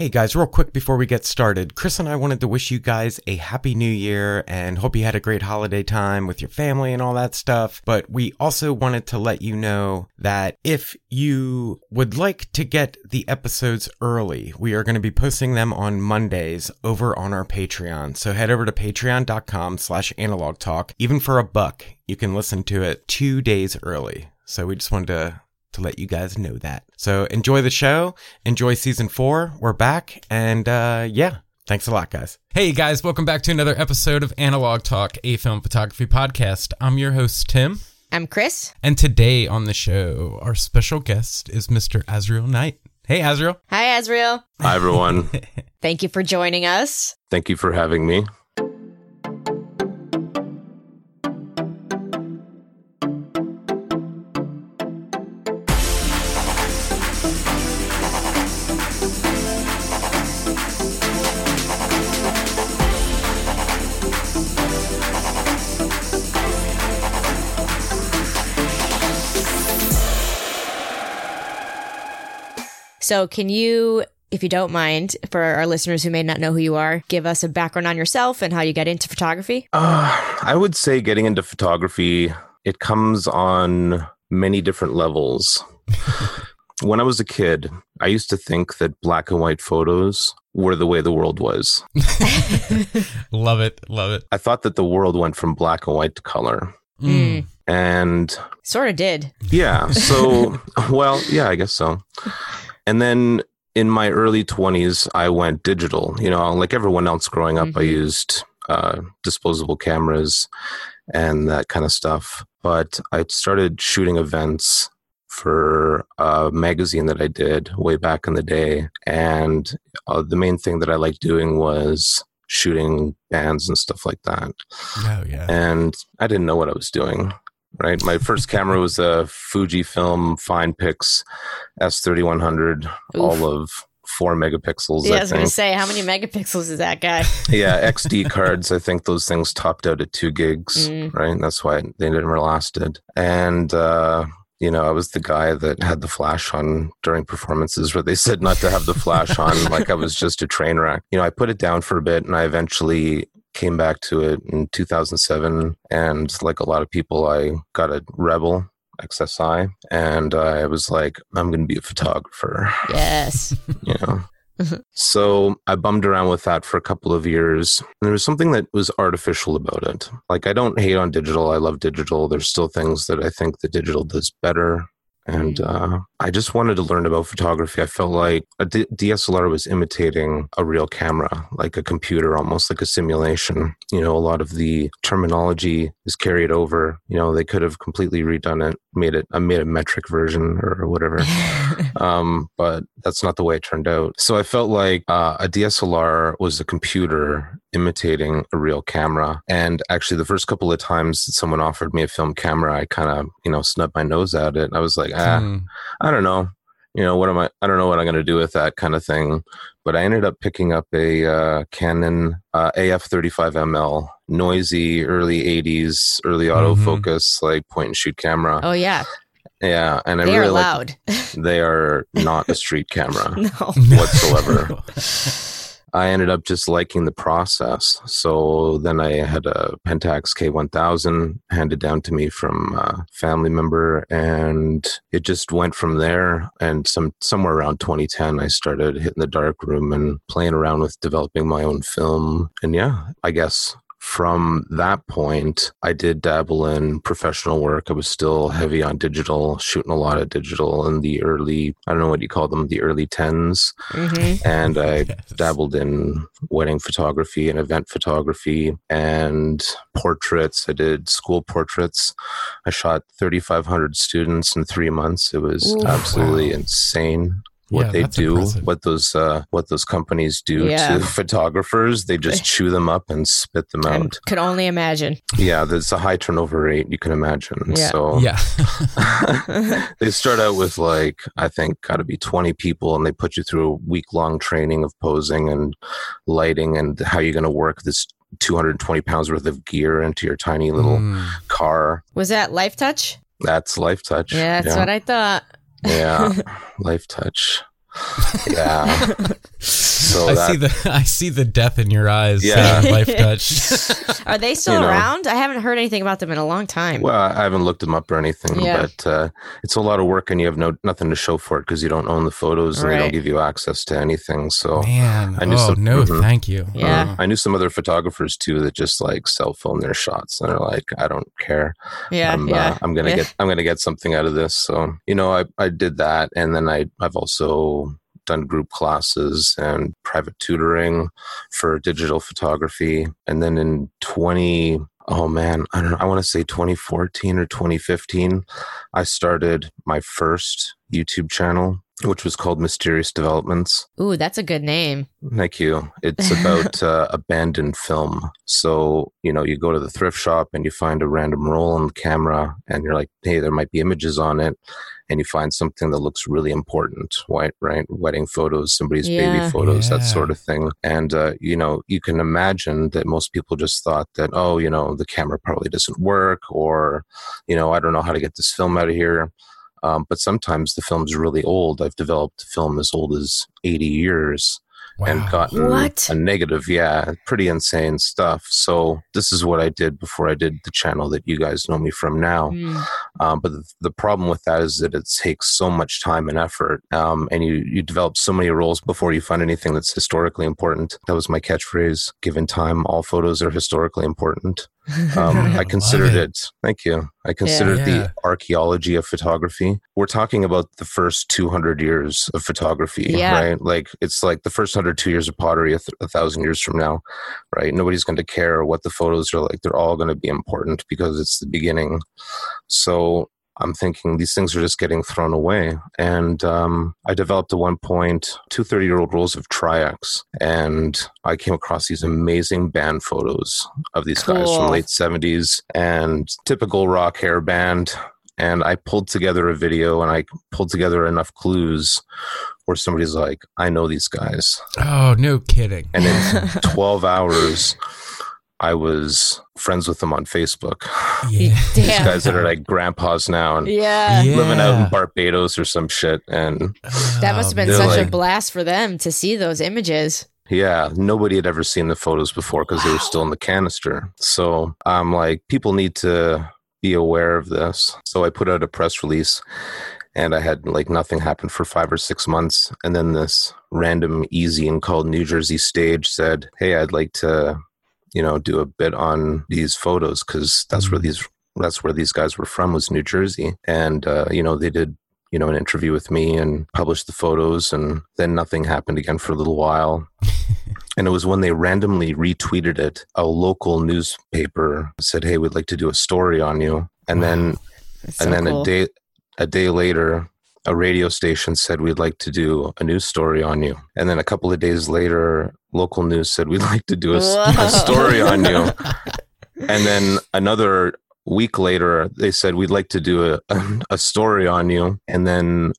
Hey guys, real quick before we get started, Chris and I wanted to wish you guys a happy new year and hope you had a great holiday time with your family and all that stuff. But we also wanted to let you know that if you would like to get the episodes early, we are going to be posting them on Mondays over on our Patreon. So head over to patreon.com slash analog talk. Even for a buck, you can listen to it two days early. So we just wanted to to let you guys know that. So enjoy the show, enjoy season four. We're back, and uh, yeah, thanks a lot, guys. Hey guys, welcome back to another episode of Analog Talk, a film photography podcast. I'm your host, Tim. I'm Chris. And today on the show, our special guest is Mr. Azriel Knight. Hey, Azriel. Hi, Azriel. Hi, everyone. Thank you for joining us. Thank you for having me. So, can you, if you don't mind, for our listeners who may not know who you are, give us a background on yourself and how you got into photography? Uh, I would say getting into photography, it comes on many different levels. when I was a kid, I used to think that black and white photos were the way the world was. love it. Love it. I thought that the world went from black and white to color. Mm. And sort of did. Yeah. So, well, yeah, I guess so. And then in my early 20s, I went digital. You know, like everyone else growing up, mm-hmm. I used uh, disposable cameras and that kind of stuff. But I started shooting events for a magazine that I did way back in the day. And uh, the main thing that I liked doing was shooting bands and stuff like that. Oh, yeah. And I didn't know what I was doing right? My first camera was a Fujifilm Finepix S3100, Oof. all of four megapixels. Yeah, I, I was going to say, how many megapixels is that guy? yeah, XD cards. I think those things topped out at two gigs, mm. right? that's why they never lasted. And, uh, you know, I was the guy that had the flash on during performances where they said not to have the flash on, like I was just a train wreck. You know, I put it down for a bit and I eventually came back to it in 2007 and like a lot of people i got a rebel xsi and i was like i'm going to be a photographer yes you know mm-hmm. so I bummed around with that for a couple of years. And there was something that was artificial about it. Like, I don't hate on digital. I love digital. There's still things that I think the digital does better. And mm. uh, I just wanted to learn about photography. I felt like a D- DSLR was imitating a real camera, like a computer, almost like a simulation. You know, a lot of the terminology is carried over. You know, they could have completely redone it, made it, uh, made a metric version or whatever. um, but that's not the way it turned out. So I felt like uh, a DSLR was a computer imitating a real camera. And actually, the first couple of times that someone offered me a film camera, I kind of, you know, snubbed my nose at it. I was like, ah, mm. I don't know. you know, what am I? I don't know what I'm going to do with that kind of thing. But I ended up picking up a uh, Canon uh, AF35ML, noisy, early 80s, early Mhm. autofocus, like point and shoot camera. Oh yeah, Yeah, and I they really are like. loud. They are not a street camera no. whatsoever. I ended up just liking the process. So then I had a Pentax K1000 handed down to me from a family member, and it just went from there. And some somewhere around 2010, I started hitting the dark room and playing around with developing my own film. And yeah, I guess from that point, I did dabble in professional work. I was still heavy on digital, shooting a lot of digital in the early, I don't know what you call them, the early 10s. hmm And I Yes. dabbled in wedding photography and event photography and portraits. I did school portraits. I shot 3,500 students in three months. It was Oof. absolutely Wow. insane what Yeah, they do, impressive. what those uh, what those companies do Yeah. to photographers. They just chew them up and spit them out. I out. could only imagine. Yeah, there's a high turnover rate. You can imagine. Yeah. So Yeah. they start out with like I think got to be 20 people, and they put you through a week long training of posing and lighting and how you're going to work this 220 pounds worth of gear into your tiny little Mm. car. Was that Lifetouch? That's Lifetouch. Yeah, that's yeah. what I thought. Yeah, Lifetouch. Yeah. So I that see the I see the death in your eyes. Yeah. saying life touch. Are they still You know. around? I haven't heard anything about them in a long time. Well, I haven't looked them up or anything, Yeah. but uh, it's a lot of work, and you have no nothing to show for it because you don't own the photos and they don't give you access to anything. So Man, I knew oh some- no, Mhm. thank you. Yeah. I knew some other photographers too that just like cell phone their shots and they're like, I don't care. yeah, I'm, yeah. uh, I'm gonna yeah. get I'm gonna get something out of this. So you know, I I did that, and then I I've also done group classes and private tutoring for digital photography, and then in 20 oh man i don't know i want to say 2014 or 2015 i started my first youtube channel which was called mysterious developments Ooh, that's a good name. Thank you. It's about uh, abandoned film. So, you know, you go to the thrift shop and you find a random roll on the camera and you're like, hey, there might be images on it. And you find something that looks really important, right? Right? Wedding photos, somebody's Yeah. baby photos, that sort of thing. And, uh, you know, you can imagine that most people just thought that, oh, you know, the camera probably doesn't work or, you know, I don't know how to get this film out of here. Um, but sometimes the film's really old. I've developed a film as old as 80 years and Wow. gotten What? a negative. Yeah, pretty insane stuff. So this is what I did before I did the channel that you guys know me from now. Mm. Um, but the, the problem with that is that it takes so much time and effort, um, and you you develop so many roles before you find anything that's historically important. That was my catchphrase. Given time, all photos are historically important. Um, I I considered it. it. Thank you. I considered Yeah. the archaeology of photography. We're talking about the first 200 years of photography, Yeah. right? Like it's like the first 102 years of pottery a, th- a thousand years from now, right? Nobody's going to care what the photos are like. They're all going to be important because it's the beginning. So I'm thinking these things are just getting thrown away. And um, I developed at one point two 30 year old rolls of Tri-X. And I came across these amazing band photos of these guys from late 70s and typical rock hair band. And I pulled together a video and I pulled together enough clues where somebody's like, I know these guys. Oh, no kidding. And in 12 hours, I was friends with them on Facebook. Yeah. These Damn. guys that are like grandpas now and Yeah. Yeah. living out in Barbados or some shit. And That must have been They're such a blast for them to see those images. yeah, nobody had ever seen the photos before because they were still in the canister. So I'm like, people need to be aware of this. So I put out a press release and I had like nothing happen for five or six months. And then this random e-zine called New Jersey stage said, Hey, I'd like to, you know, do a bit on these photos because that's where Mm. these that's where these guys were from was New Jersey. And uh, you know, they did you know, an interview with me and published the photos, and then nothing happened again for a little while. and it was when they randomly retweeted it, a local newspaper said, "Hey, we'd like to do a story on you." And then, That's and then cool. a day, a day later, a radio station said, "We'd like to do a news story on you." And then a couple of days later, local news said, "We'd like to do a, Whoa. story on you." And then another week later, they said, We'd like to do a, a, a story on you. And then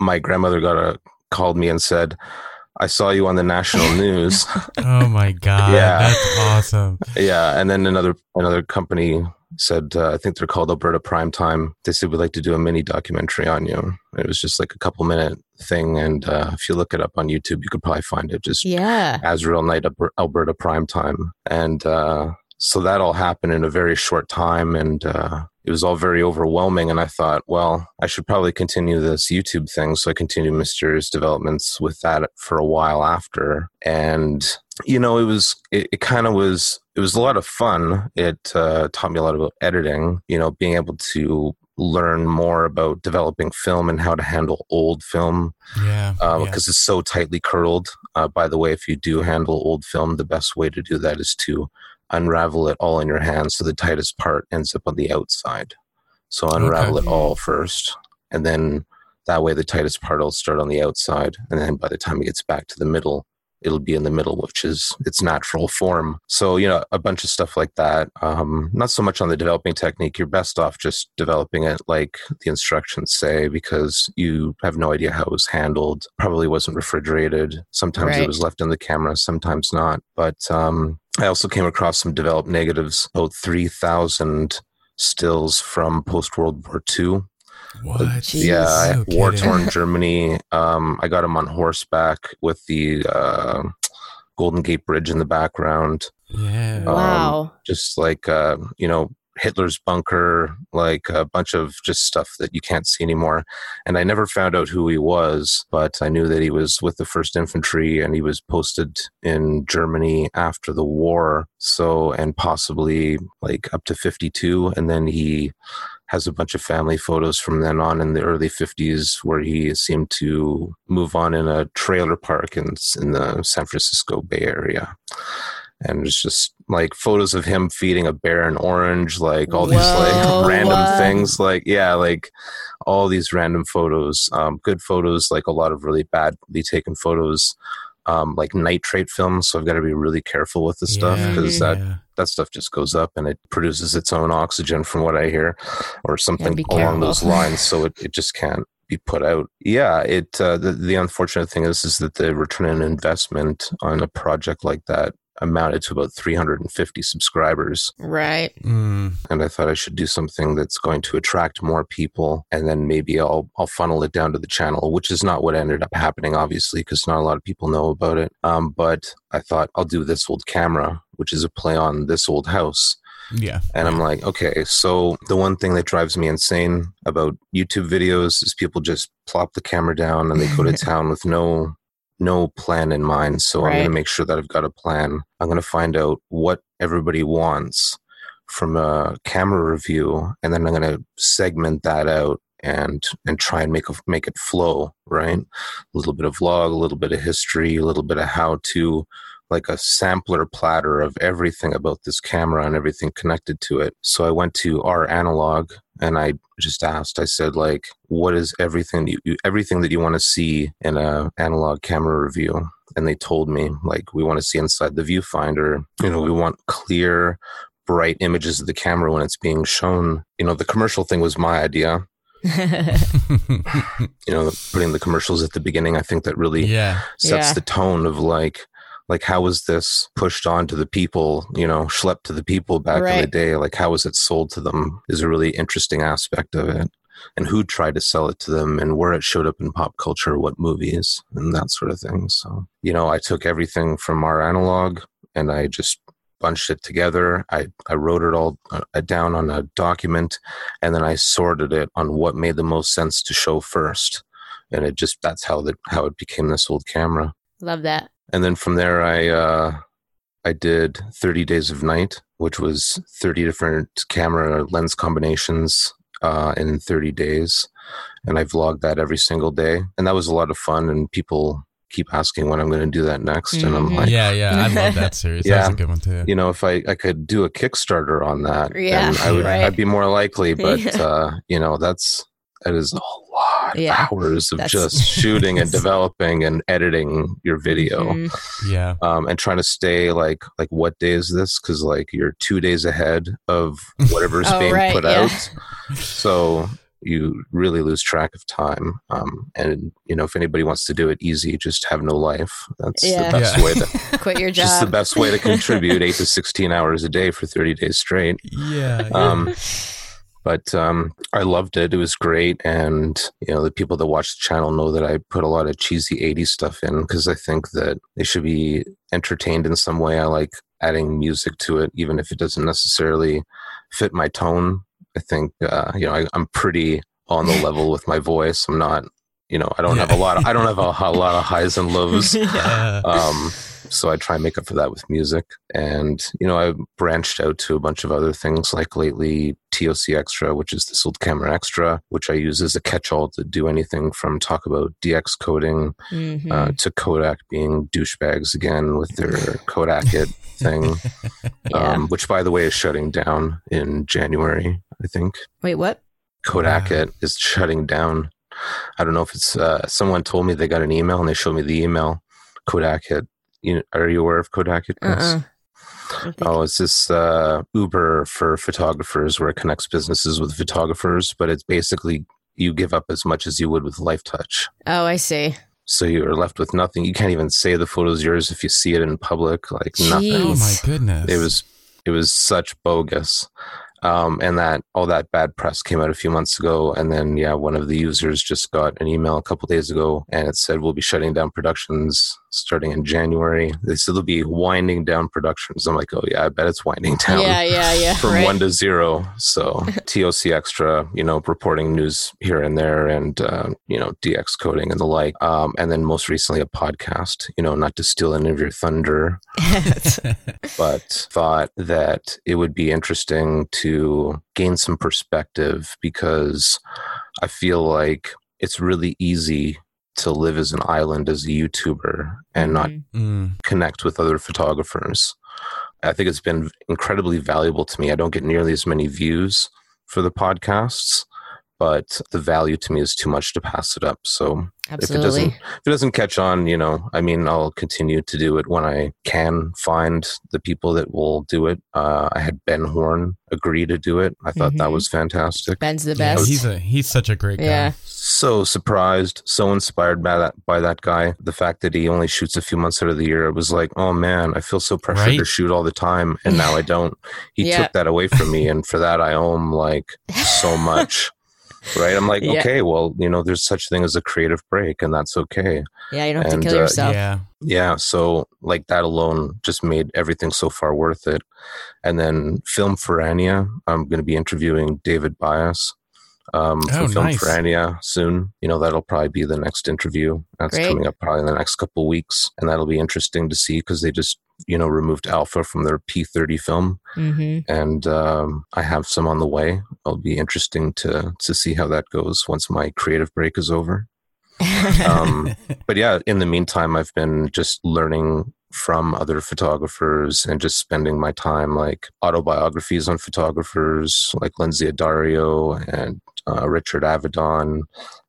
my grandmother got a called me and said, "I saw you on the national news." Oh my god, Yeah. that's awesome. yeah, and then another another company said, uh, I think they're called Alberta Primetime. They said we'd like to do a mini documentary on you. It was just like a couple minute thing, and uh, if you look it up on YouTube, you could probably find it. Just Yeah. Azriel Knight Alber- Alberta Primetime, and uh, so that all happened in a very short time, and uh, it was all very overwhelming. And I thought, well, I should probably continue this YouTube thing. So I continued mysterious developments with that for a while after, and you know, it was it, it kind of was it was a lot of fun. It uh, taught me a lot about editing. You know, being able to learn more about developing film and how to handle old film Yeah. because yeah. it's so tightly curled. Uh, by the way, if you do handle old film, the best way to do that is to unravel it all in your hands so the tightest part ends up on the outside. So unravel it all first, and then that way the tightest part will start on the outside, and then by the time it gets back to the middle, it'll be in the middle, which is its natural form. So you know a bunch of stuff like that. Um, not so much on the developing technique. You're best off just developing it like the instructions say, because you have no idea how it was handled. Probably wasn't refrigerated. Sometimes Right. it was left in the camera, sometimes not. But um, I also came across some developed negatives, about three thousand stills from post World War II. What? Jeez. Yeah, No war torn Germany. Um, I got him on horseback with the uh, Golden Gate Bridge in the background. Yeah. Um, Wow. Just like uh, you know, Hitler's bunker, like a bunch of just stuff that you can't see anymore. And I never found out who he was, but I knew that he was with the First Infantry and he was posted in Germany after the war. So, and possibly like up to 52. And then he has a bunch of family photos from then on in the early 50s where he seemed to move on in a trailer park in, in the San Francisco Bay Area. And it's just like photos of him feeding a bear an orange, like all these Whoa, like random what? things, like yeah, like all these random photos, um, good photos, like a lot of really badly taken photos, um, like nitrate films. So I've got to be really careful with the stuff Yeah, because that yeah. that stuff just goes up and it produces its own oxygen from what I hear or something be along careful. those lines. So it, it just can't be put out. Yeah. It, uh, the, the unfortunate thing is, is that the return on investment on a project like that amounted to about 350 subscribers. Right. Mm, And I thought I should do something that's going to attract more people. And then maybe I'll, I'll funnel it down to the channel, which is not what ended up happening, obviously, because not a lot of people know about it. Um, but I thought I'll do this old camera, which is a play on this old house. yeah. And I'm like, okay, so the one thing that drives me insane about YouTube videos is people just plop the camera down and they go to town with no no plan in mind. So I'm going to make sure that I've got a plan. I'm going to find out what everybody wants from a camera review and then I'm going to segment that out and and try and make a, make it flow, right? A little bit of vlog, a little bit of history, a little bit of how to like a sampler platter of everything about this camera and everything connected to it. So I went to our analog and I just asked, I said, like, what is everything you, you everything that you want to see in a analog camera review? And they told me, like, we want to see inside the viewfinder. You know, we want clear, bright images of the camera when it's being shown. You know, the commercial thing was my idea. You know, putting the commercials at the beginning, I think that really yeah. sets Yeah. the tone of like like how was this pushed on to the people you know schlepped to the people back in the day? Like how was it sold to them is a really interesting aspect of it. And who tried to sell it to them and where it showed up in pop culture what movies and that sort of thing. So you know i took everything from our analog and i just bunched it together. I i wrote it all uh, down on a document and then i sorted it on what made the most sense to show first. And it just that's how that how it became this old camera. Love that. And then from there i uh i did 30 days of night which was 30 different camera lens combinations uh in 30 days and i vlogged that every single day and that was a lot of fun and people keep asking when i'm going to do that next and i'm Mhm. like yeah, yeah. I love that series. That was Yeah. a good one too. you know if i i could do a kickstarter on that Yeah, then i would right. i'd be more likely but Yeah. uh you know that's that is a lot Yeah, of hours of just shooting and developing and editing your video Mhm. Yeah. um, and trying to stay like like what day is this because like you're two days ahead of whatever's Oh, being right, put yeah. out so you really lose track of time. Um, and you know, if anybody wants to do it easy, just have no life. That's Yeah. the best Yeah. way to Quit your job. just the best way to contribute eight to sixteen hours a day for thirty days straight. Yeah. Um, but um, I loved it. It was great, and you know the people that watch the channel know that I put a lot of cheesy '80s stuff in because I think that they should be entertained in some way. I like adding music to it, even if it doesn't necessarily fit my tone. I think uh, you know I, I'm pretty on the level with my voice. I'm not, you know, I don't have a lot. Of, I don't have a, a lot of highs and lows. yeah. Um, so I try and make up for that with music. And, you know, I branched out to a bunch of other things like lately TOC Extra, which is the old Camera Extra, which I use as a catch all to do anything from talk about DX coding Mhm. uh, to Kodak being douchebags again with their Kodakit thing, yeah. um, which by the way is shutting down in January, I think. Wait, what? Kodak Wow. it is shutting down. I don't know if it's uh, someone told me they got an email and they showed me the email. Kodakit. You are you aware of Kodakit? Chris? Uh-uh. I don't think- Oh, it's this uh, Uber for photographers where it connects businesses with photographers, but it's basically you give up as much as you would with Lifetouch. oh, I see. So you're left with nothing. You can't even say the photo's yours if you see it in public. Like nothing. oh my goodness. It was it was such bogus. Um, and that all that bad press came out a few months ago, and then yeah, one of the users just got an email a couple days ago, and it said we'll be shutting down productions starting in January. They said they'll be winding down productions. I'm like, oh yeah, I bet it's winding down Yeah, yeah, yeah. from right. one to zero. So TOC Extra, you know, reporting news here and there, and uh, you know, DX coding and the like. Um, and then most recently a podcast. You know, not to steal any of your thunder, but thought that it would be interesting to gain some perspective because I feel like it's really easy to live as an island as a YouTuber and not Mhm. Mm. connect with other photographers. I think it's been incredibly valuable to me. I don't get nearly as many views for the podcasts, but the value to me is too much to pass it up. So if it doesn't if it doesn't catch on, you know, I mean, I'll continue to do it when I can find the people that will do it. Uh, I had Ben Horn agree to do it. I thought that Mhm. was fantastic. Ben's the Yeah, best. he's a he's such a great guy. So surprised, so inspired by that by that guy. The fact that he only shoots a few months out of the year, it was like, oh man, I feel so pressured Right. to shoot all the time, and now I don't. He Yeah. took that away from me, and for that I owe him like so much. Right? I'm like, Yeah. okay, well, you know, there's such a thing as a creative break, and that's okay. Yeah, you don't have And, to kill uh, yourself. Yeah. Yeah, so like that alone just made everything so far worth it. And then Film Ferrania, I'm going to be interviewing David Bias um, for Oh, Film nice. Ferrania soon. You know, that'll probably be the next interview. That's Great. coming up probably in the next couple of weeks. And that'll be interesting to see because they just, you know, removed Alpha from their P30 film. hmm And um, I have some on the way. It'll be interesting to, to see how that goes once my creative break is over um, but yeah, in the meantime, I've been just learning from other photographers and just spending my time like autobiographies on photographers like Lynsey Addario and uh, Richard Avedon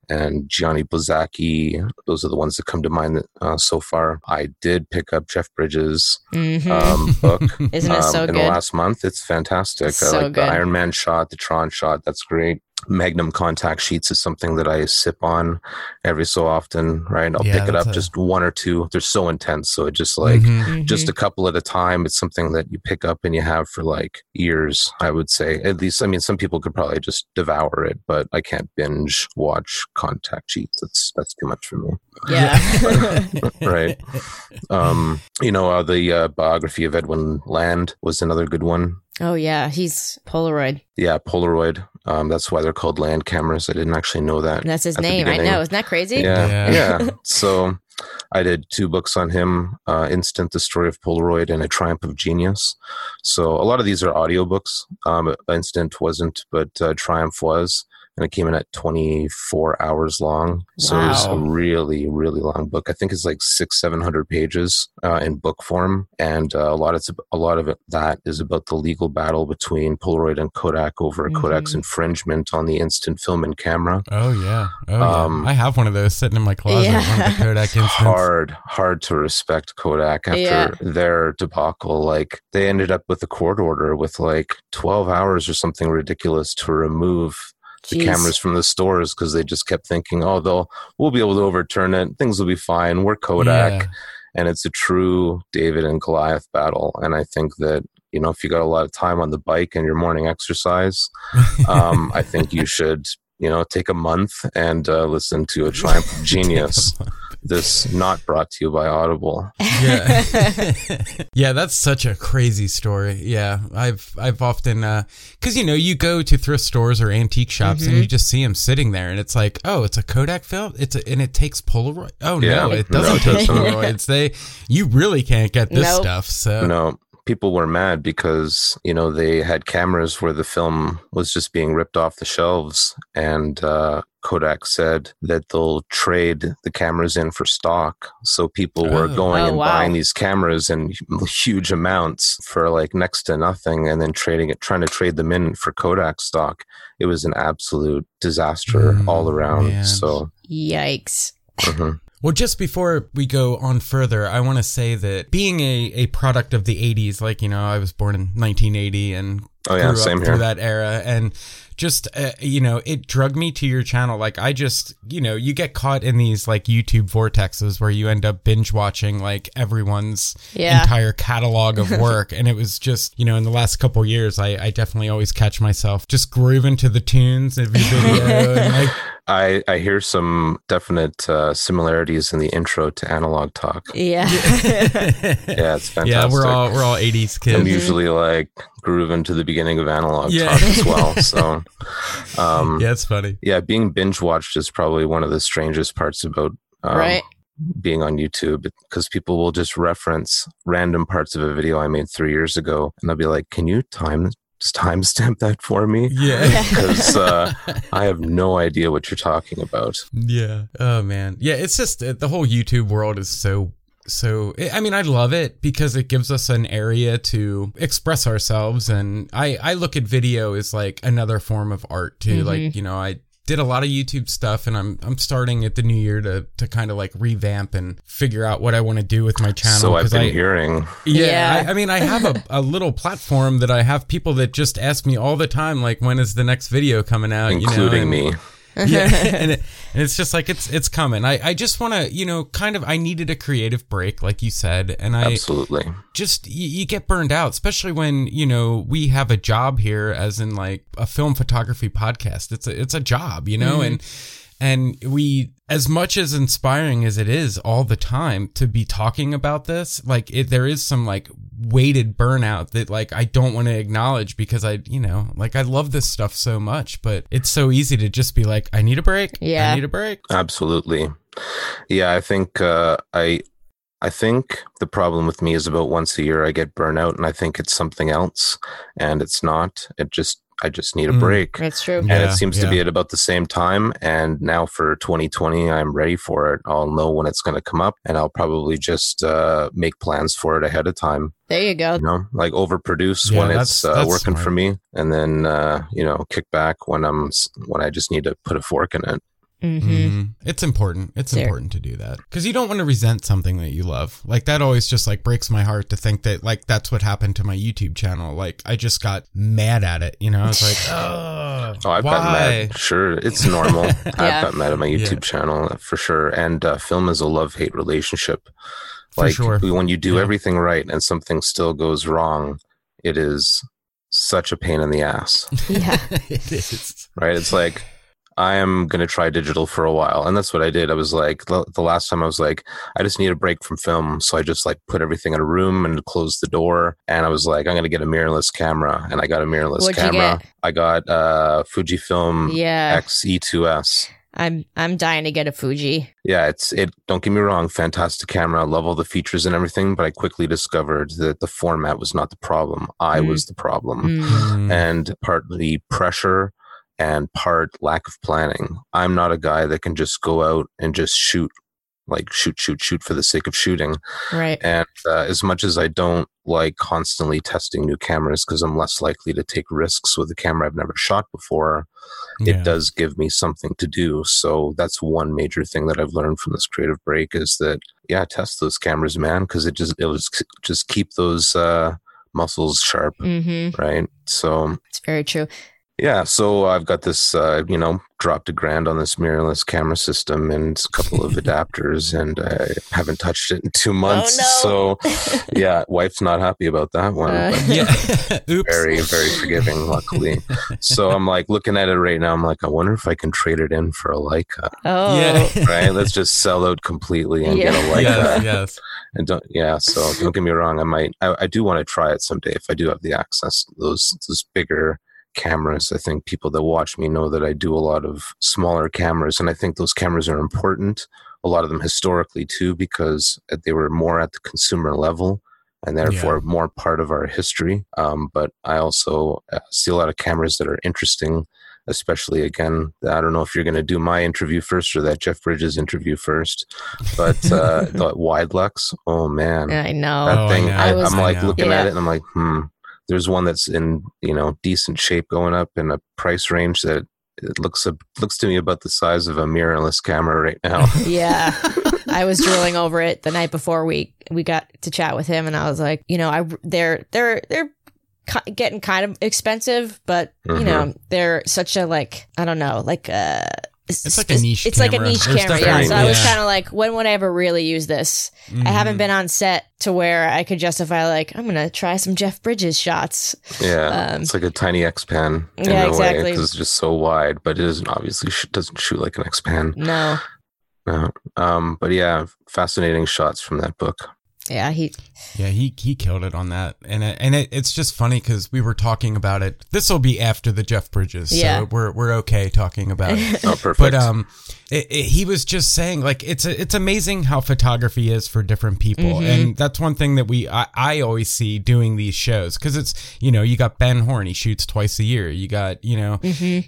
and Gianni Blazaki. Those are the ones that come to mind uh, so far. I did pick up Jeff Bridges' hmm um, book Isn't it um, so in good? the last month. It's fantastic. It's I so like good. the Iron Man shot, the Tron shot. That's great. Magnum contact sheets is something that I sip on every so often, right? I'll Yeah, pick it up a- just one or two. They're so intense. So it just like, Mhm. just Mhm. a couple at a time. It's something that you pick up and you have for like years, I would say. At least, I mean, some people could probably just devour it, but I can't binge watch contact sheets. That's, that's too much for me yeah. right. Um, you know, uh, the uh, biography of Edwin Land was another good one. Oh yeah, he's Polaroid. Yeah, Polaroid. Um, that's why they're called land cameras. I didn't actually know that. And that's his name. I know. Isn't that crazy? Yeah, Yeah. yeah. So I did two books on him uh, Instant, The Story of Polaroid, and A Triumph of Genius. So a lot of these are audiobooks. Um, Instant wasn't, but uh, Triumph was. And it came in at 24 hours long. So it was a really, really long book. I think it's like six, 700 pages uh, in book form. And uh, a lot of a lot of it, that is about the legal battle between Polaroid and Kodak over Kodak's Mhm. infringement on the instant film and camera. Oh yeah. Oh yeah. Um, I have one of those sitting in my closet. Yeah. Kodak hard hard to respect kodak after Yeah. their debacle like they ended up with a court order with like 12 hours or something ridiculous to remove the cameras from the stores because they just kept thinking, oh, they'll we'll be able to overturn it. Things will be fine. We're Kodak, Yeah. and it's a true David and Goliath battle. And I think that you know if you got a lot of time on the bike and your morning exercise, um, I think you should you know take a month and uh, listen to a Triumph of Genius. This not brought to you by Audible. yeah yeah that's such a crazy story yeah i've i've often uh because you know you go to thrift stores or antique shops Mm-hmm. and you just see them sitting there and it's like oh it's a kodak film it's a, and it takes polaroid oh no it doesn't it take doesn't. polaroids they you really can't get this Nope. stuff so No, people were mad because you know they had cameras where the film was just being ripped off the shelves, and uh, Kodak said that they'll trade the cameras in for stock. So people were Oh. going Oh, and wow. buying these cameras in huge amounts for like next to nothing, and then trading it, trying to trade them in for Kodak stock. It was an absolute disaster Mm, all around. man. So. Yikes. mhm. Well, just before we go on further, I want to say that being a, a product of the 80s, like, you know, I was born in 1980 and Oh, yeah, grew same up here. through that era. And just, uh, you know, it drug me to your channel. Like, I just, you know, you get caught in these like YouTube vortexes where you end up binge watching like everyone's Yeah. entire catalog of work. and it was just, you know, in the last couple years, I, I definitely always catch myself just grooving to the tunes of your video. and like, I, I hear some definite uh, similarities in the intro to Analog Talk. Yeah. Yeah, it's fantastic. yeah, we're all, we're all 80s kids. I'm usually like grooving to the beginning of analog Yeah. talk as well. So, um, yeah. yeah, it's funny. Yeah, being binge watched is probably one of the strangest parts about um, right. being on YouTube because people will just reference random parts of a video I made three years ago, and they'll be like, "Can you time just timestamp that for me?" Yeah. Because uh, I have no idea what you're talking about. Yeah. Oh man. Yeah. It's just uh, the whole YouTube world is so so. I mean, I love it because it gives us an area to express ourselves, and I I look at video as like another form of art too. Like you know, I did a lot of YouTube stuff, and I'm I'm starting at the new year to to kind of like revamp and figure out what I want to do with my channel. So I've 'cause been I, hearing. Yeah, Yeah. I, I mean, I have a, a little platform that I have people that just ask me all the time, like, when is the next video coming out? Including you know, and- me. yeah. And, it, and it's just like it's it's coming. I i just want to you know kind of i needed a creative break like you said and i Absolutely. just you, you get burned out especially when you know we have a job here as in like a film photography podcast. It's a it's a job you know mm-hmm. and and we as much as inspiring as it is all the time to be talking about this like it, there is some like weighted burnout that like i don't want to acknowledge because i you know like i love this stuff so much but it's so easy to just be like i need a break Yeah. i need a break Absolutely. Yeah, I think uh, I I think the problem with me is about once a year I get burnout and I think it's something else and it's not. It just I just need a Mm. break. That's true. And Yeah, it seems to be at about the same time. And now for 2020, I'm ready for it. I'll know when it's going to come up and I'll probably just uh, make plans for it ahead of time. There you go. You know, like overproduce Yeah, when that's- it's uh, that's working smart. for me and then, uh, you know, kick back when I'm, when I just need to put a fork in it. Hmm Mhm. It's important. It's There. important to do that because you don't want to resent something that you love. Like that always just like breaks my heart to think that like that's what happened to my YouTube channel. Like I just got mad at it. You know, I was like, oh, Oh, I've why? got mad. Sure, it's normal. Yeah. I've got mad at my Yeah. YouTube channel uh, for sure. And uh, film is a love hate relationship. For Like sure. when you do Yeah. everything right and something still goes wrong, it is such a pain in the ass. Yeah. it is. right? It's like I am going to try digital for a while, and that's what I did. I was like the, the last time I was like I just need a break from film, so I just like put everything in a room and closed the door, and I was like I'm going to get a mirrorless camera, and I got a mirrorless What'd camera. I got uh Fujifilm Yeah. X E2S. I'm I'm dying to get a Fuji. Yeah, it's it. Don't get me wrong, fantastic camera. I love all the features and everything, but I quickly discovered that the format was not the problem. I Mm. was the problem. Mm. Mm. and partly pressure and part lack of planning. I'm not a guy that can just go out and just shoot, like shoot, shoot, shoot for the sake of shooting. Right. And uh, as much as I don't like constantly testing new cameras because I'm less likely to take risks with a camera I've never shot before, Yeah. it does give me something to do. So that's one major thing that I've learned from this creative break is that yeah, test those cameras, man, because it just it'll just, just keep those uh, muscles sharp, hmm right? So It's very true. Yeah, so I've got this, uh, you know, dropped a grand on this mirrorless camera system and a couple of adapters, and I haven't touched it in two months. Oh, So, yeah, wife's not happy about that one. Uh, Yeah. Oops. very, very forgiving, luckily. so I'm like looking at it right now. I'm like, I wonder if I can trade it in for a Leica. Oh, Yeah. Right? Let's just sell out completely and get a Leica. yes, yes. And don't, yeah. So don't get me wrong. I might, I, I do want to try it someday if I do have the access to those those bigger cameras. I think people that watch me know that I do a lot of smaller cameras, and I think those cameras are important. A lot of them historically too, because they were more at the consumer level and therefore more part of our history. Um, but I also uh, see a lot of cameras that are interesting. Especially again, I don't know if you're going to do my interview first or that Jeff Bridges interview first, but uh, the Widelux, oh man, I know. that Oh, thing know. I, I was- am like I looking Yeah. at it and i'm like hmm there's one that's in you know decent shape going up in a price range that it looks a, looks to me about the size of a mirrorless camera right now Yeah. I was drooling over it the night before we we got to chat with him and I was like, you know, I they're they're they're getting kind of expensive, but you know, they're such a like I don't know, like uh It's like a niche It's like a camera. niche There's camera. Yeah. definitely- So I was kind of like, when would I ever really use this? I haven't Mhm. been on set to where I could justify like, I'm gonna try some Jeff Bridges shots. yeah Um, it's like a tiny x-pan in yeah, a exactly. way because it's just so wide but it isn't obviously sh- doesn't shoot like an x-pan No. no. um but yeah fascinating shots from that book Yeah, he Yeah, he he killed it on that, and it, and it, it's just funny because we were talking about it. This will be after the Jeff Bridges, Yeah. so we're we're okay talking about it. oh perfect But um, it, it, he was just saying like it's a, it's amazing how photography is for different people, and that's one thing that we I, I always see doing these shows because it's you know you got Ben Horn he shoots twice a year, you got you know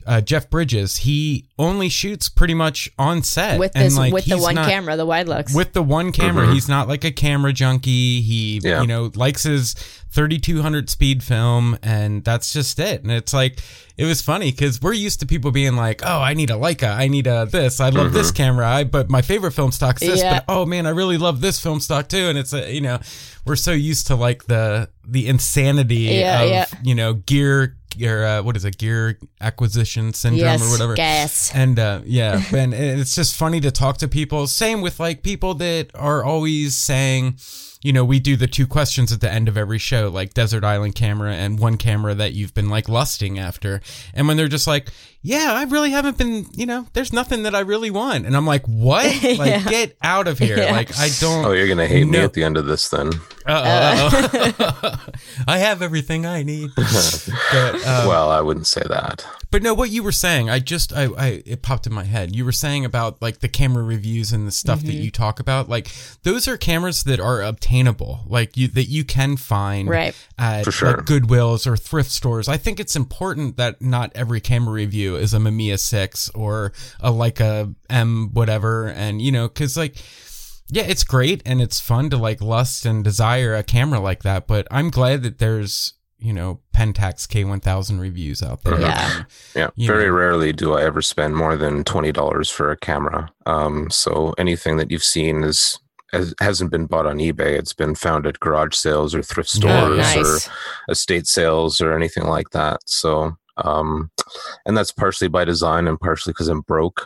uh, Jeff Bridges he only shoots pretty much on set with and, this like, with the one not- camera, the Widelux with the one camera. Mhm. He's not like a camera junkie. He, Yeah. you know, likes his 3200 speed film and that's just it. And it's like, it was funny because we're used to people being like, oh, I need a Leica. I need a this. I love this camera. I, but my favorite film stock's this. Yeah. But oh man, I really love this film stock too. And it's a, you know, we're so used to like the, the insanity Yeah, of, yeah. you know, gear, gear, uh, what is it? Gear acquisition syndrome yes, or whatever. gas. And uh, yeah, and, and it's just funny to talk to people. Same with like people that are always saying, you know, we do the two questions at the end of every show, like desert island camera and one camera that you've been like lusting after. And when they're just like, yeah, I really haven't been, you know, there's nothing that I really want. And I'm like, what? Like, Yeah. get out of here. Yeah. Like, I don't. oh you're gonna hate me at the end of this then Uh-oh, uh-oh. I have everything I need. But, um, well i wouldn't say that But no, what you were saying, I just, I, I, it popped in my head. You were saying about like the camera reviews and the stuff that you talk about. Like those are cameras that are obtainable, like you, that you can find Right. at For sure. like Goodwills or thrift stores. I think it's important that not every camera review is a Mamiya 6 or a like a M whatever. And, you know, cause like, yeah, it's great and it's fun to like lust and desire a camera like that. But I'm glad that there's, you know, Pentax K1000 reviews out there. Yeah. Yeah, you very know. rarely do I ever spend more than twenty dollars for a camera. Um, so anything that you've seen is has, hasn't been bought on eBay. It's been found at garage sales or thrift Oh, stores nice. or estate sales or anything like that. So, um, and that's partially by design and partially because I'm broke.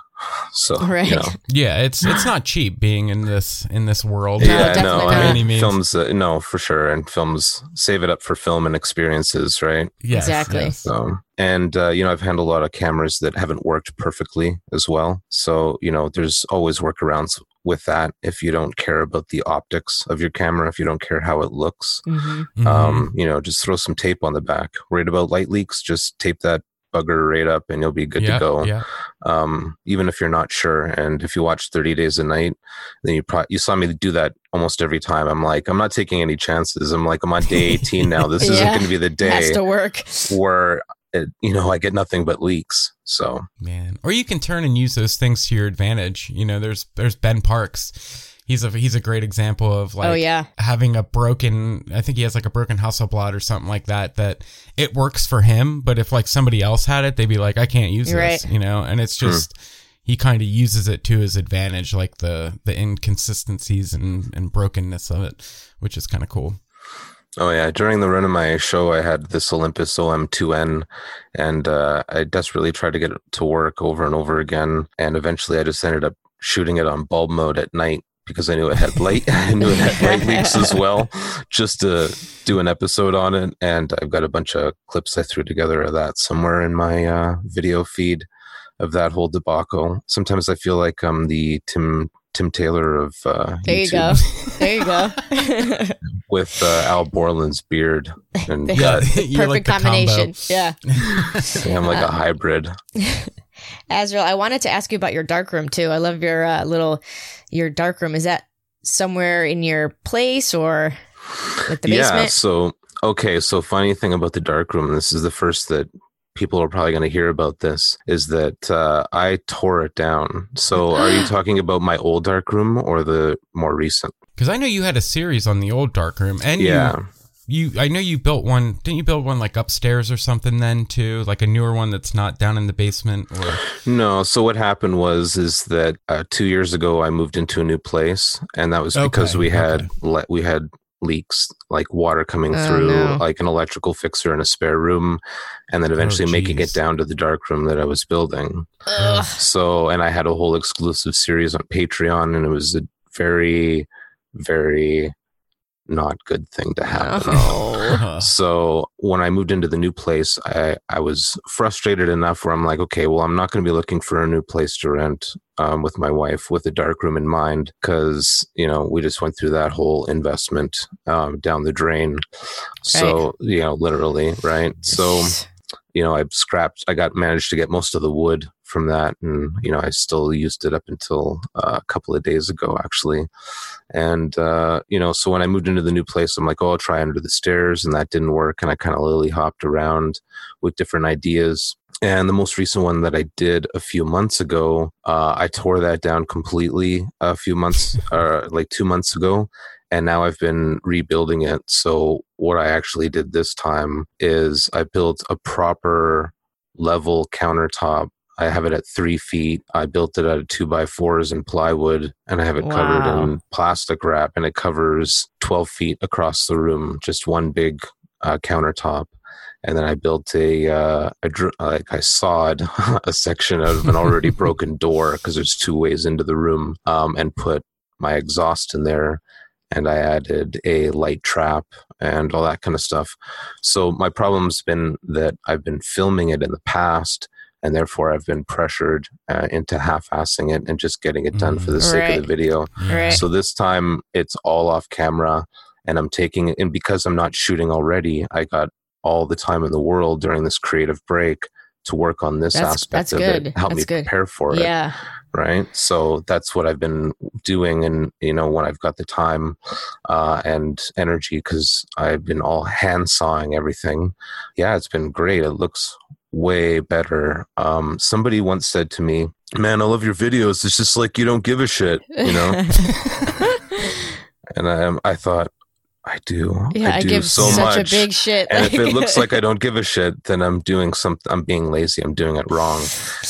So, Right. you know, Yeah, it's it's not cheap being in this in this world. No, yeah, definitely no. I mean, films, uh, no, for sure, and films save it up for film and experiences, right? Yes, Exactly. yes. So, and uh, you know, I've handled a lot of cameras that haven't worked perfectly as well. So, you know, there's always workarounds with that. If you don't care about the optics of your camera, if you don't care how it looks, hmm Mhm. um, you know, just throw some tape on the back. Worried about light leaks? Just tape that bugger right up, and you'll be good yeah, to go. Yeah. Um, even if you're not sure. And if you watch 30 Days a Night, then you pro- you saw me do that almost every time. I'm like, I'm not taking any chances. I'm like, I'm on day 18 now. This isn't going to be the Has day to work. where it, you know I get nothing but leaks. So Man, or you can turn and use those things to your advantage. You know, there's there's Ben Parks. He's a he's a great example of oh, like oh yeah. having a broken. I think he has like a broken household Hasselblad or something like that. That it works for him, but if like somebody else had it, they'd be like, I can't use this. Right. You know, and it's just. He kind of uses it to his advantage, like the the inconsistencies and, and brokenness of it, which is kind of cool. Oh yeah, during the run of my show, I had this Olympus OM2N, and uh, I desperately tried to get it to work over and over again. And eventually, I just ended up shooting it on bulb mode at night because I knew it had light. I knew it had light leaks as well, just to do an episode on it. And I've got a bunch of clips I threw together of that somewhere in my uh, video feed of that whole debacle. Sometimes I feel like I'm the Tim Tim Taylor of uh, there YouTube. you go. There you go. with uh, Al Borland's beard and Yeah. gut. You're Perfect like the combination. Yeah. Yeah, I'm like a hybrid. Azriel, I wanted to ask you about your dark room too. I love your uh, little your dark room. Is that somewhere in your place or like the basement? Yeah. basement? So okay. So funny thing about the dark room. This is the first that people are probably going to hear about. This is that uh, I tore it down. So are you talking about my old dark room or the more recent? Because I know you had a series on the old dark room, and Yeah. you, you, I know you built one. Didn't you build one like upstairs or something then too, like a newer one that's not down in the basement? Or No. So what happened was is that uh, two years ago I moved into a new place, and that was because Okay, we had okay. le- we had leaks like water coming Oh, through no. like an electrical fixer in a spare room and then oh, eventually making it down to the dark room that i was building Ugh. so and i had a whole exclusive series on patreon and it was a very very not good thing to happen No. Oh. so when I moved into the new place, I, I was frustrated enough where I'm like, okay, well, I'm not going to be looking for a new place to rent um, with my wife with a dark room in mind because, you know, we just went through that whole investment um, down the drain. So, you know, literally, right? So, you know, I scrapped, I got managed to get most of the wood from that. And, you know, I still used it up until uh, a couple of days ago, actually. And, uh, you know, so when I moved into the new place, I'm like, oh, I'll try under the stairs. And that didn't work. And I kind of lily hopped around with different ideas. And the most recent one that I did a few months ago, uh, I tore that down completely a few months, uh, like two months ago. And now I've been rebuilding it. So what I actually did this time is I built a proper level countertop. I have it at three feet. I built it out of two by fours and plywood, and I have it covered in plastic wrap, and it covers 12 feet across the room, just one big uh, countertop. And then I built a, uh, a dr- like I sawed a section out of an already broken door because there's two ways into the room, um, and put my exhaust in there. And I added a light trap and all that kind of stuff. So my problem's been that I've been filming it in the past, and therefore I've been pressured uh, into half-assing it and just getting it done for the sake of the video. Right. So this time it's all off camera, and I'm taking it. And because I'm not shooting already, I got all the time in the world during this creative break to work on this That's- aspect that's of good. it, help That's me good. prepare for it yeah. right so that's what i've been doing and you know when i've got the time uh, and energy because i've been all hand sawing everything yeah it's been great it looks way better um, somebody once said to me man i love your videos it's just like you don't give a shit you know and i, I thought i do yeah, i I, do give so such much a big shit. and if it looks like I don't give a shit, then I'm doing something. I'm being lazy. I'm doing it wrong.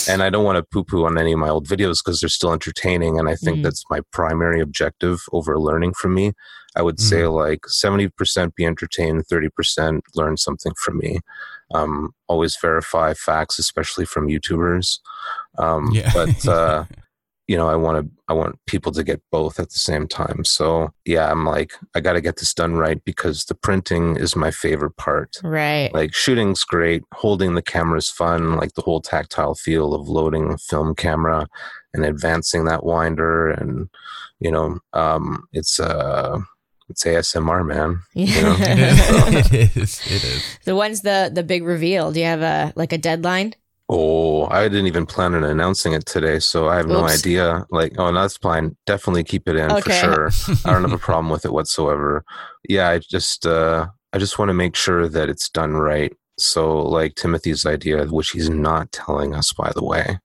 And I don't want to poo poo on any of my old videos because they're still entertaining. And I think Mm. that's my primary objective over learning from me. I would say like 70% be entertained, 30% learn something from me. Um, always verify facts, especially from YouTubers. Um, Yeah. But, uh, you know, I want to, I want people to get both at the same time. So yeah, I'm like, I got to get this done right because the printing is my favorite part. right. Like shooting's great, holding the camera's fun, like the whole tactile feel of loading a film camera and advancing that winder and you know, um it's uh it's ASMR man. You know? it is. it is. It is. so when's the the big reveal? Do you have a like a deadline? Oh, I didn't even plan on announcing it today, so I have no idea. Like, oh, no, that's fine. Definitely keep it in Okay. for sure. I don't have a problem with it whatsoever. Yeah, I just uh I just want to make sure that it's done right. So like Timothy's idea, which he's not telling us by the way.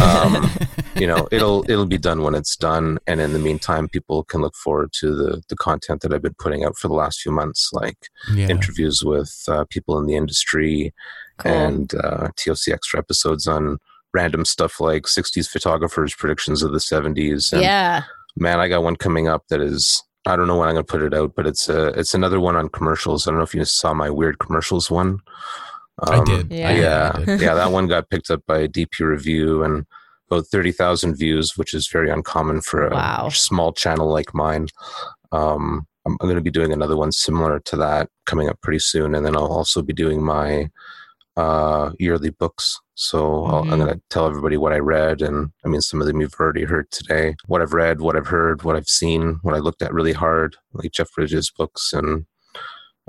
Um, you know, it'll it'll be done when it's done and in the meantime people can look forward to the the content that I've been putting out for the last few months like yeah. interviews with uh, people in the industry Cool. and uh, TOC extra episodes on random stuff like 60s photographers predictions of the 70s and yeah. man i got one coming up that is I don't know when I'm going to put it out, but it's a it's another one on commercials. I don't know if you saw my weird commercials one. I did. Yeah. Yeah, I did. yeah, that one got picked up by DP Review and about thirty thousand views, which is very uncommon for a Wow. small channel like mine. Um, I'm, I'm going to be doing another one similar to that coming up pretty soon, and then I'll also be doing my uh, yearly books. So I'll, I'm Mhm. going to tell everybody what I read, and I mean some of them you've already heard today. What I've read, what I've heard, what I've seen, what I looked at really hard, like Jeff Bridges' books and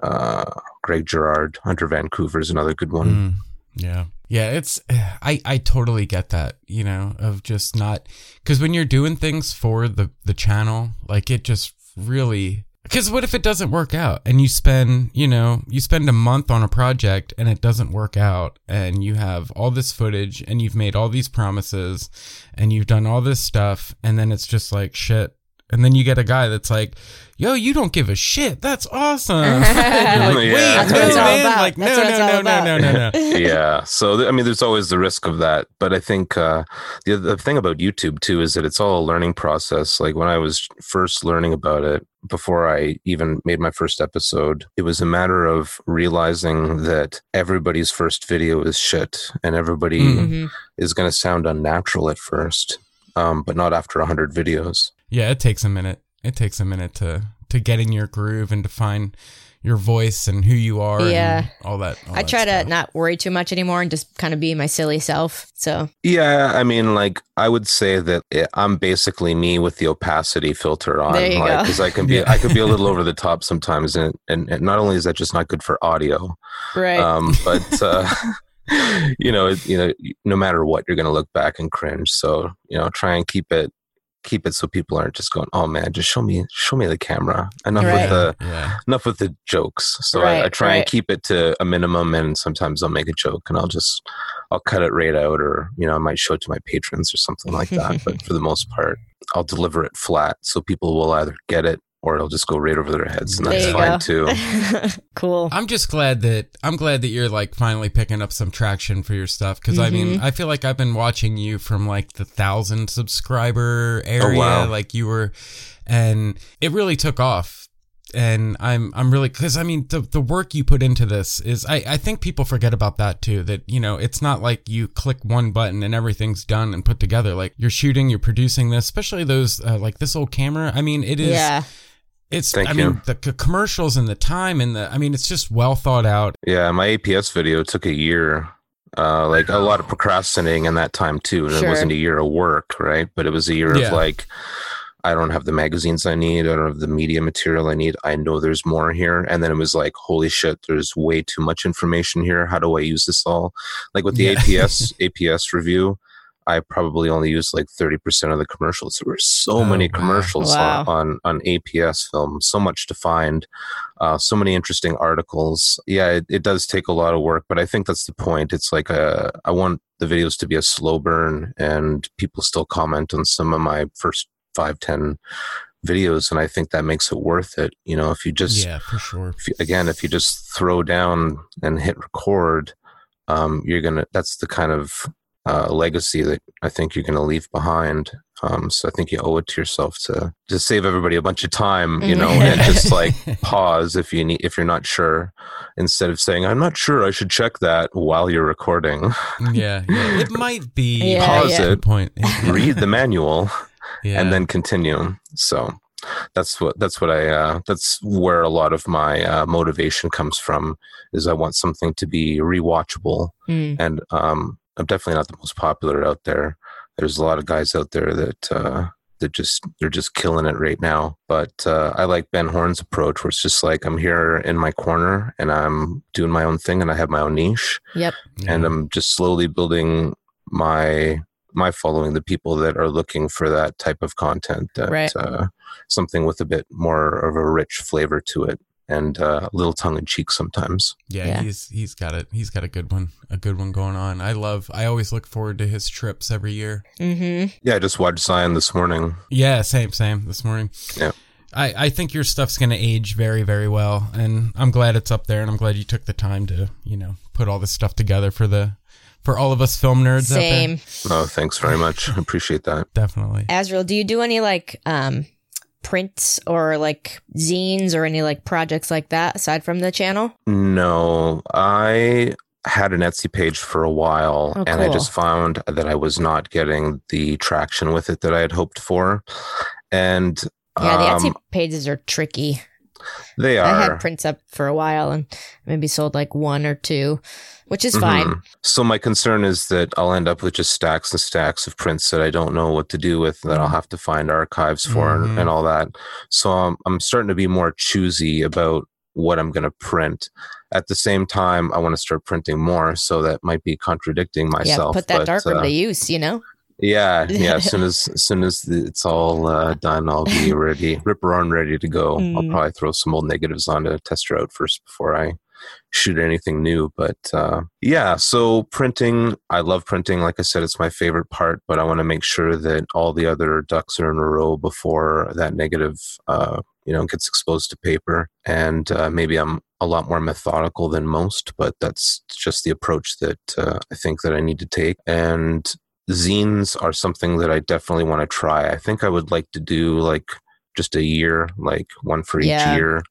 uh, Greg Girard, Under Vancouver is another good one. Mm, yeah. Yeah, it's I I totally get that, you know, of just not cuz when you're doing things for the the channel, like it just really cuz what if it doesn't work out and you spend, you know, you spend a month on a project and it doesn't work out and you have all this footage and you've made all these promises and you've done all this stuff and then it's just like shit. And then you get a guy that's like, "Yo, you don't give a shit. That's awesome." You're like, Yeah. Wait, That's no, man. Like, no, That's no, no, no, no, no, no. yeah so th- i mean there's always the risk of that but i think uh the, the thing about youtube too is that it's all a learning process like when i was first learning about it before i even made my first episode it was a matter of realizing that everybody's first video is shit and everybody Mm. Mhm. is going to sound unnatural at first um, but not after 100 videos Yeah, it takes a minute. It takes a minute to to get in your groove and to find your voice and who you are. Yeah. and all that. all I that try to not worry too much anymore and just kind of be my silly self. So Yeah, I mean, like I would say that it, I'm basically me with the opacity filter on, There you like because I can be Yeah. I could be a little over the top sometimes, and, and and not only is that just not good for audio, right, um, but uh, you know, you know, no matter what, you're going to look back and cringe. So you know, try and keep it keep it so people aren't just going, oh man, just show me show me the camera. Enough Right. with the yeah. enough with the jokes. So I, I Right, try and keep it to a minimum, and sometimes I'll make a joke and I'll just I'll cut it right out, or you know I might show it to my patrons or something like that. but for the most part, I'll deliver it flat, so people will either get it or it'll just go right over their heads, and that's fine go. too. cool. I'm just glad that I'm glad that you're like finally picking up some traction for your stuff because I mean Mm-hmm. I feel like I've been watching you from like the thousand subscriber area, wow. like you were, and it really took off. And I'm I'm really because I mean the the work you put into this is I I think people forget about that too that you know it's not like you click one button and everything's done and put together like you're shooting you're producing this especially those uh, like this old camera I mean it is yeah, it's Thank I you. mean the c- commercials and the time and the I mean it's just well thought out Yeah, my APS video took a year. Uh, like a lot of procrastinating in that time too. And Sure. it wasn't a year of work, right? But it was a year Yeah. of like, I don't have the magazines I need. I don't have the media material I need. I know there's more here. And then it was like, holy shit, there's way too much information here. How do I use this all? Like with the Yeah. APS APS review, I probably only used like 30% of the commercials. There were so Oh, many commercials Wow. on, on, on APS film, so much to find, uh, so many interesting articles. Yeah, it, it does take a lot of work, but I think that's the point. It's like a, I want the videos to be a slow burn and people still comment on some of my first five, 10 videos. And I think that makes it worth it. You know, if you just, yeah for sure if you, again, if you just throw down and hit record, um, you're gonna. That's the kind of uh, legacy that I think you're gonna leave behind. Um, so I think you owe it to yourself to just save everybody a bunch of time, you know, and just like pause if you need if you're not sure, instead of saying I'm not sure, I should check that while you're recording. yeah, yeah it might be Yeah, Pause yeah. it, point read the manual, yeah. and then continue. So that's what that's what I uh, that's where a lot of my uh, motivation comes from. Is I want something to be rewatchable, Mm. and um, I'm definitely not the most popular out there. There's a lot of guys out there that uh, that just they're just killing it right now. But uh, I like Ben Horn's approach, where it's just like I'm here in my corner and I'm doing my own thing, and I have my own niche Yep. Yeah. and I'm just slowly building my my following the people that are looking for that type of content that Right. uh, something with a bit more of a rich flavor to it and uh, a little tongue in cheek sometimes yeah, Yeah. he's he's got it. He's got a good one, a good one going on. I love. I always look forward to his trips every year. Mm-hmm. yeah i just watched zion this morning Yeah, same, same. This morning. Yeah. I, I think your stuff's gonna age very, very well, and I'm glad it's up there, and I'm glad you took the time to, you know, put all this stuff together for the, for all of us film nerds out there. Same. oh thanks very much i appreciate that Definitely. Azriel, do you do any like um prints or like zines or any like projects like that aside from the channel? No, I had an Etsy page for a while Oh, and I just found that I was not getting the traction with it that I had hoped for. And Yeah, the Etsy um, pages are tricky. They are. I had prints up for a while and maybe sold like one or two, which is fine. Mhm. So my concern is that I'll end up with just stacks and stacks of prints that I don't know what to do with that Mm-hmm. I'll have to find archives for and, Mhm. and all that. So I'm, I'm starting to be more choosy about what I'm going to print. At the same time, I want to start printing more, so that might be contradicting myself. Yeah, myself. put that but, darkroom uh, to use, you know? Yeah, yeah. As soon as as soon as the- it's all uh, done, I'll be ready, ripper roaring, ready to go. I'll Mm. probably throw some old negatives on to test her out first before I shoot anything new. But uh, yeah, so printing, I love printing. Like I said, it's my favorite part. But I want to make sure that all the other ducks are in a row before that negative, uh, you know, gets exposed to paper. And uh, maybe I'm a lot more methodical than most, but that's just the approach that uh, I think that I need to take. And zines are something that I definitely want to try. I think I would like to do like just a year, like one for each Yeah. year,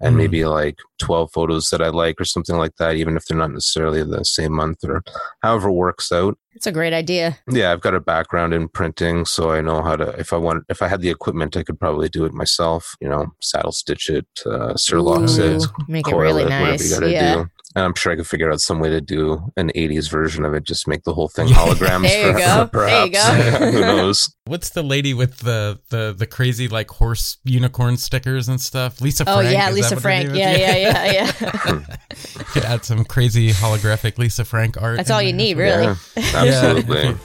and Mm. maybe like 12 photos that I like or something like that, even if they're not necessarily the same month or however works out. It's a great idea. Yeah, I've got a background in printing, so I know how to. If I want, if I had the equipment, I could probably do it myself. You know, saddle stitch it, uh, Surlocks Ooh, it, make it coil really it, whatever nice. you gotta Yeah. do. And I'm sure I could figure out some way to do an 80s version of it, just make the whole thing holograms. There you for- go. There you go. Who knows? What's the lady with the the the crazy like horse unicorn stickers and stuff? Lisa Oh Frank. Oh, yeah, Lisa Frank. name is? Yeah, yeah, yeah, yeah. Could add some crazy holographic Lisa Frank art. That's all you there. need, really. Yeah, Yeah. absolutely.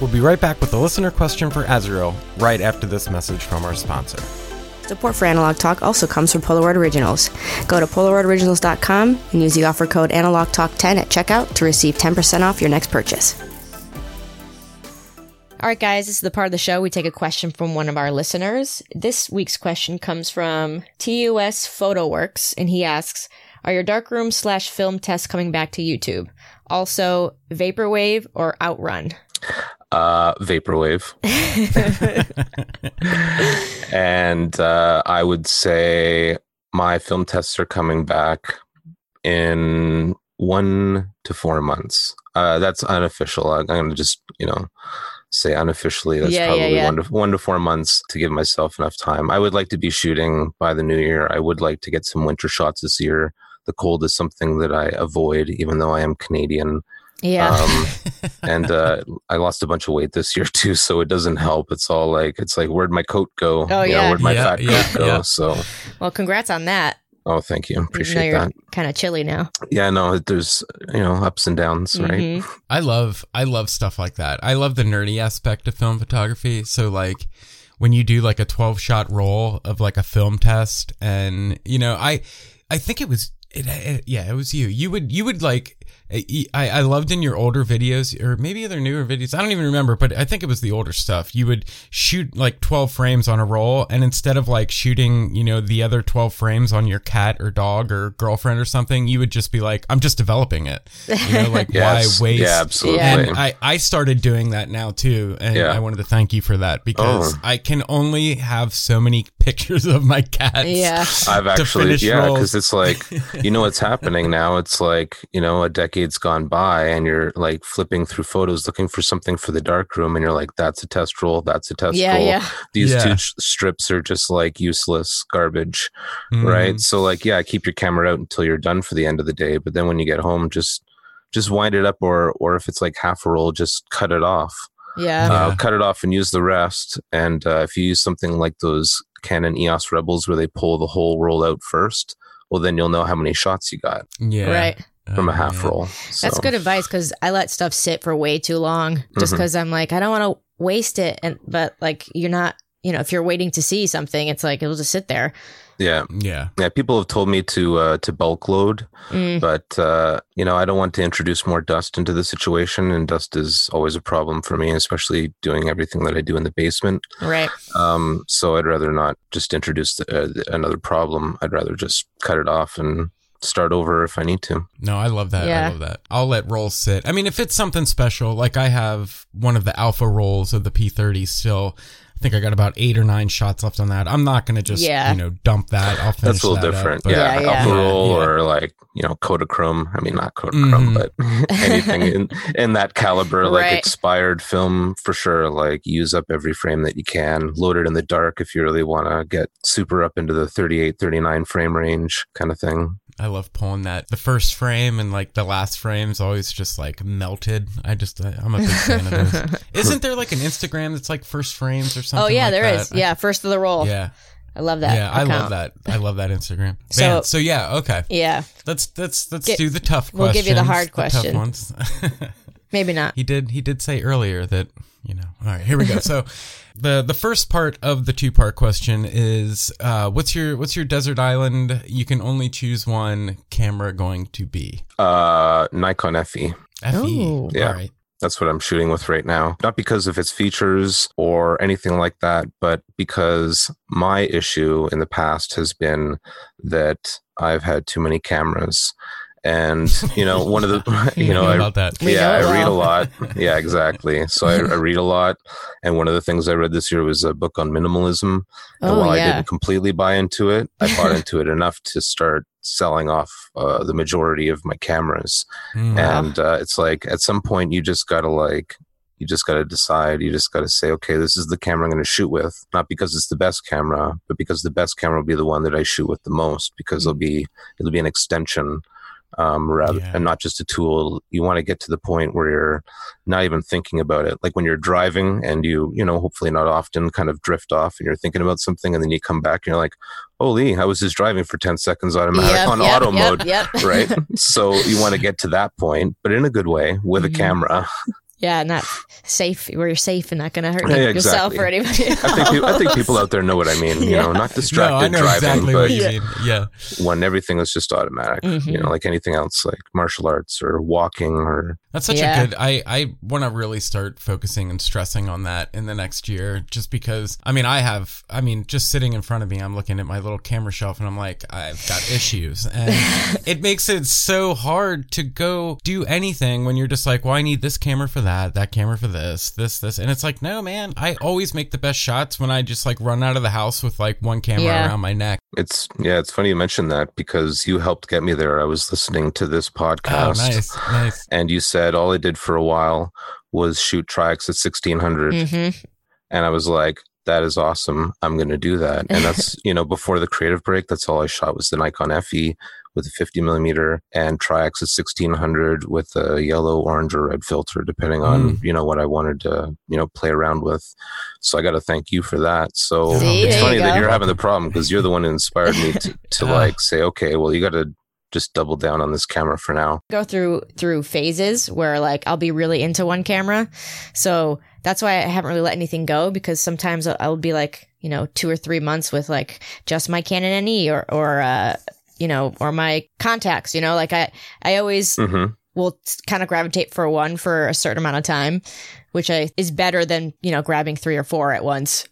We'll be right back with a listener question for Azriel right after this message from our sponsor. Support for Analog Talk also comes from Polaroid Originals. Go to PolaroidOriginals.com and use the offer code AnalogTalk10 at checkout to receive 10% off your next purchase. All right, guys, this is the part of the show we take a question from one of our listeners. This week's question comes from TUS PhotoWorks, and he asks, "Are your darkroom slash film tests coming back to YouTube? Also, Vaporwave or Outrun?" Uh, vaporwave. and uh, I would say my film tests are coming back in one to four months. Uh, that's unofficial. I'm going to just, you know, say unofficially. That's Yeah, yeah, probably yeah. one to one to four months to give myself enough time. I would like to be shooting by the new year. I would like to get some winter shots this year. The cold is something that I avoid, even though I am Canadian. Yeah, Um, and uh, I lost a bunch of weight this year too, so it doesn't help. It's all like it's like where'd my coat go? Oh, You know, yeah. where'd my Yeah, fat yeah, coat go? yeah. So well, congrats on that. oh, thank you, Even appreciate you're that. kind of chilly now. Yeah, no, there's you know ups and downs, right? Mhm. I love I love stuff like that. I love the nerdy aspect of film photography. So like when you do like a 12 shot roll of like a film test and you know, I I think it was it, it, yeah, it was you. You would you would like I, I loved in your older videos or maybe other newer videos. I don't even remember, but I think it was the older stuff. You would shoot like 12 frames on a roll and instead of like shooting, you know, the other 12 frames on your cat or dog or girlfriend or something, you would just be like, I'm just developing it. You know, like Yes, why waste? yeah, absolutely. And I, I started doing that now too. And Yeah. I wanted to thank you for that because Oh. I can only have so many pictures of my cats. Yeah. I've actually, yeah, because it's like, you know what's happening now? It's like, you know, a decade's gone by and you're like flipping through photos looking for something for the dark room and you're like, that's a test roll, that's a test Yeah, roll. yeah. These Yeah. two sh- strips are just like useless garbage, Mm. right? So, like, yeah, keep your camera out until you're done for the end of the day. But then when you get home, just just wind it up or or if it's like half a roll just cut it off Yeah. Yeah. uh, cut it off and use the rest. And uh, if you use something like those Canon EOS Rebels where they pull the whole roll out first, well, then you'll know how many shots you got Yeah. Right. From a half man. roll. That's good advice because I let stuff sit for way too long just because I'm like, I don't want to waste it. And, but like, you're not, you know, if you're waiting to see something, it's like, it'll just sit there. Yeah, Yeah. yeah. People have told me to uh, to bulk load, Mm. but uh, you know I don't want to introduce more dust into the situation, and dust is always a problem for me, especially doing everything that I do in the basement. Right. Um, so I'd rather not just introduce the, uh, another problem. I'd rather just cut it off and start over if I need to. No, I love that. I love that. I'll let rolls sit. I mean, if it's something special, like I have one of the alpha rolls of the P30 still I think I got about eight or nine shots left on that. I'm not going to just, Yeah. you know, dump that. I'll finish That's a little that different. but- yeah, Yeah, yeah. Alpha Roll Yeah. or like you know Kodachrome. I mean, not Kodachrome, Mhm. but anything in, in that caliber, like Right. expired film for sure. Like use up every frame that you can. Load it in the dark if you really want to get super up into the 38, 39 frame range kind of thing. I love pulling that. The first frame and like the last frame's always just like melted. I just, I'm a big fan of those. Isn't there like an Instagram that's like first frames or something? Oh yeah, like there that? is. Yeah, first of the roll. Yeah. I love that. yeah. I love that. I love that Instagram. So- Man, so yeah. Okay. Yeah, Let's, let's, let's Get- do the tough questions. we'll give you the hard tough question. ones. maybe not. He did. He did say earlier that you know. All right, here we go. So, the the first part of the two part question is, uh, what's your what's your desert island? You can only choose one camera going to be. Uh, Nikon FE. Fe. Ooh. Yeah. All right. That's what I'm shooting with right now. Not because of its features or anything like that, but because my issue in the past has been that I've had too many cameras. And, you know, one of the, you know, How I, about that. Yeah, know it I read a lot. Yeah, exactly. So I, I read a lot. And one of the things I read this year was a book on minimalism. And Oh while I didn't completely buy into it, I bought into it enough to start selling off uh, the majority of my cameras Mm. and uh, it's like at some point you just gotta like you just gotta decide you just gotta say okay this is the camera i'm gonna shoot with not because it's the best camera but because the best camera will be the one that i shoot with the most because it'll be it'll be an extension um, rather Yeah. and not just a tool you want to get to the point where you're not even thinking about it like when you're driving and you you know hopefully not often kind of drift off and you're thinking about something and then you come back and you're like holy i was just driving for 10 seconds automatic Yep, on yep, auto yep, mode Yep. right? so you want to get to that point, but in a good way with Mhm. a camera. Yeah, not safe where you're safe and not going to hurt Yeah, yourself exactly. or anybody. I think people, I think people out there know what I mean. You know, Yeah. not no, distracted I know driving, exactly but what you Yeah. mean. Yeah. when everything is just automatic. You Mhm. know, like anything else, like martial arts or walking or That's such Yeah. a good. I I want to really start focusing and stressing on that in the next year, just because. I mean, I have. I mean, just sitting in front of me, I'm looking at my little camera shelf, and I'm like, I've got issues, and it makes it so hard to go do anything when you're just like, well, I need this camera for that, that camera for this, this, this, and it's like, no, man, I always make the best shots when I just like run out of the house with like one camera Yeah. around my neck. it's yeah, it's funny you mentioned that because you helped get me there. I was listening to this Oh, podcast nice, nice. and you said all I did for a while was shoot Tri-X at sixteen hundred. hmm and I was like, "That is awesome! I'm going to do that." And that's you know before the creative break, that's all I shot was the Nikon FE with a 50 millimeter and Tri-X at 1600 with a yellow, orange, or red filter, depending on you know what I wanted to you know play around with. So I got to thank you for that. So See, it's funny you that you're having the problem because you're the one who inspired me to, to like say, okay, well you got to just double down on this camera for now. Go through through phases where like I'll be really into one camera, so that's why I haven't really let anything go because sometimes I'll, I'll be like you know two or three months with like just my Canon NE or or uh, you know or my Contax. You know, like I I always hmm will kind of gravitate for one for a certain amount of time, which I is better than you know grabbing three or four at once.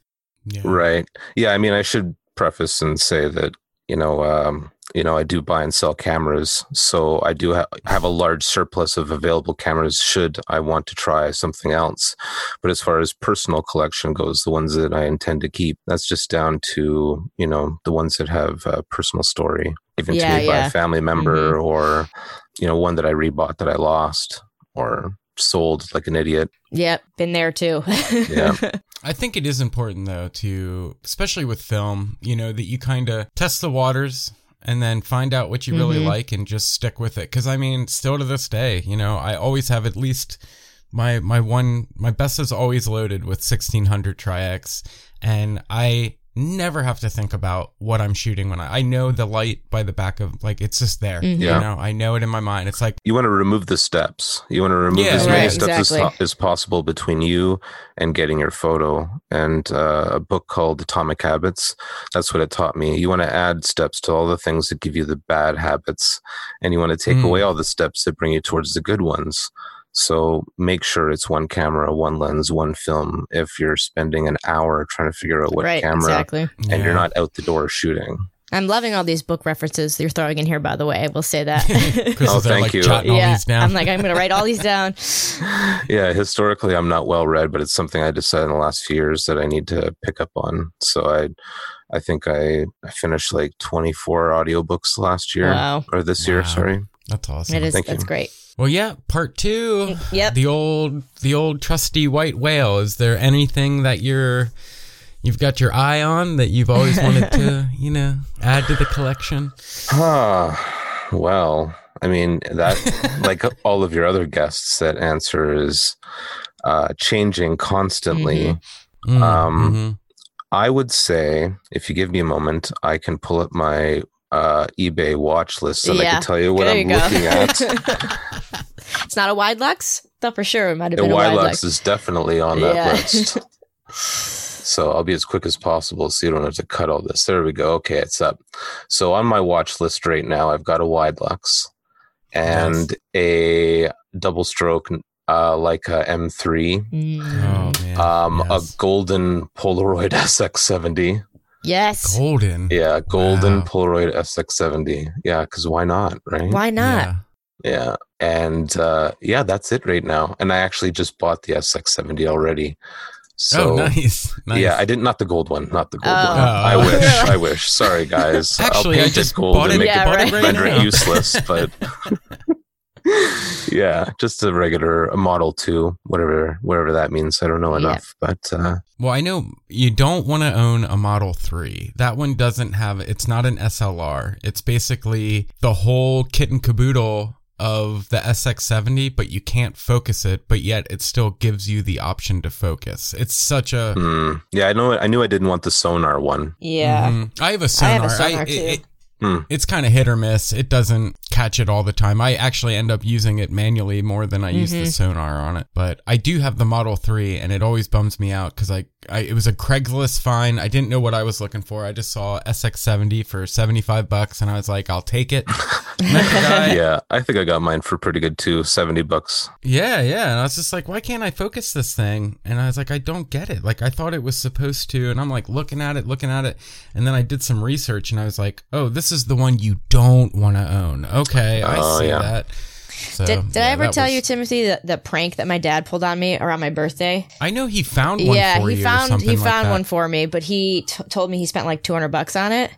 Yeah. Right. Yeah. I mean, I should preface and say that you know, um, you know, I do buy and sell cameras, so I do ha- have a large surplus of available cameras. Should I want to try something else, but as far as personal collection goes, the ones that I intend to keep, that's just down to you know the ones that have a personal story, given Yeah, to me by a family member, or you know, one that I rebought that I lost or sold like an idiot. Yep, been there too. Yeah. I think it is important though to, especially with film, you know, that you kind of test the waters and then find out what you really Mhm. like and just stick with it. Cause I mean, still to this day, you know, I always have at least my, my one, my best is always loaded with 1600 Tri-X and I never have to think about what I'm shooting when I, I know the light by the back of, like, it's just there. Mhm. Yeah. You know, I know it in my mind. It's like, you want to remove the steps. You want to remove Yeah, as many right, steps as, as possible between you and getting your photo. And uh, a book called Atomic Habits, that's what it taught me. You want to add steps to all the things that give you the bad habits, and you want to take Mm. away all the steps that bring you towards the good ones. So make sure it's one camera, one lens, one film. If you're spending an hour trying to figure out what right, camera, exactly. and yeah. you're not out the door shooting. I'm loving all these book references you're throwing in here. By the way, I will say that. Chris Oh, is there, thank like, you. jotting all yeah, these down. I'm like I'm gonna write all these down. Yeah, historically, I'm not well read, but it's something I decided in the last few years that I need to pick up on. So I, I think I, I finished like 24 audiobooks last year Wow. or this year. Sorry. That's awesome. It is Thank that's you. great. Well, yeah, part two. Yep. The old, the old trusty white whale. Is there anything that you're, you've got your eye on that you've always wanted to, you know, add to the collection? Ah, well, I mean that, like all of your other guests, that answer is uh, changing constantly. Mm-hmm. Mm, Um, mhm. I would say, if you give me a moment, I can pull up my uh, eBay watch list and I can tell you what There I'm you looking at. It's not a Widelux. Thought for sure it might have been a Widelux. is definitely on that Yeah. list. So I'll be as quick as possible so you don't have to cut all this. There we go. Okay, it's up. So on my watch list right now, I've got a Widelux and a double stroke uh, Leica M3, Mm. Oh man. um, yes. a golden Polaroid SX70. Yes. golden. Yeah, golden Wow. Polaroid SX70. Yeah, because why not, right? Why not? Yeah. Yeah. And uh, yeah, that's it right now. And I actually just bought the SX70 already. So oh, nice. nice. Yeah, I didn't. Not the gold one. Not the gold Oh. one. I Oh. wish. I wish. Sorry, guys. Actually, I'll I paint just it gold bought and it, make Yeah, it right. right render it useless. But yeah, just a regular a Model Two, whatever, whatever that means. I don't know Yeah. enough, but uh, Well, I know you don't want to own a Model 3. That one doesn't have, it's not an SLR. It's basically the whole kit and caboodle of the SX70, but you can't focus it, but yet it still gives you the option to focus. It's such a. hmm. yeah, I know. I knew I didn't want the sonar one. Yeah. Mhm. I have a I sonar. I have a sonar, it- too. it- Hmm. it's kind of hit or miss. It doesn't catch it all the time. I actually end up using it manually more than I use Mm-hmm. the sonar on it. But I do have the Model 3 and it always bums me out because I, I it was a Craigslist find. I didn't know what I was looking for. I just saw SX70 for 75 bucks and I was like, I'll take it. Guy. yeah, I think I got mine for pretty good too. Seventy bucks. Yeah, yeah. And I was just like, why can't I focus this thing? And I was like, I don't get it. Like, I thought it was supposed to. And I'm like, looking at it, looking at it. And then I did some research and I was like, oh, this is the one you don't want to own. Okay, I Oh, see yeah. that. So, Did, did yeah, I ever tell was- you, Timothy, the, the prank that my dad pulled on me around my birthday? I know he found one yeah, for he you found something he like found that. one for me, but he t- told me he spent like 200 bucks on it.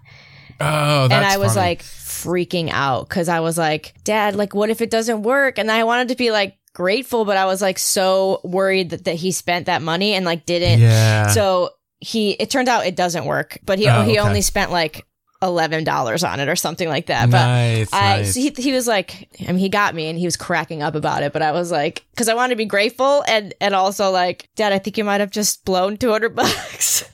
Oh, that's and I was funny. like freaking out because I was like, Dad, like, what if it doesn't work? And I wanted to be like grateful, but I was like so worried that, that he spent that money and like didn't. yeah. So he, it turned out it doesn't work, but he Oh, he okay. only spent like eleven dollars on it or something like that. But nice, I nice. so he he was like, I mean, he got me and he was cracking up about it, but I was like, because I wanted to be grateful and and also like, Dad, I think you might have just blown two hundred bucks.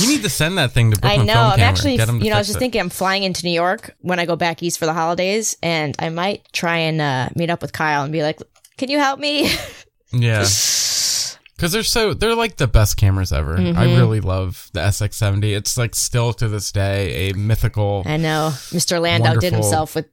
you need to send that thing to I know. I'm Camera. actually, Get 'em to you know, I was just it. thinking I'm flying into New York when I go back east for the holidays, and I might try and uh, meet up with Kyle and be like, "Can you help me?" Yeah. Because they're so they're like the best cameras ever. I Mm-hmm. really love the SX70. It's like still to this day a mythical. I know Mr. Land outdid himself with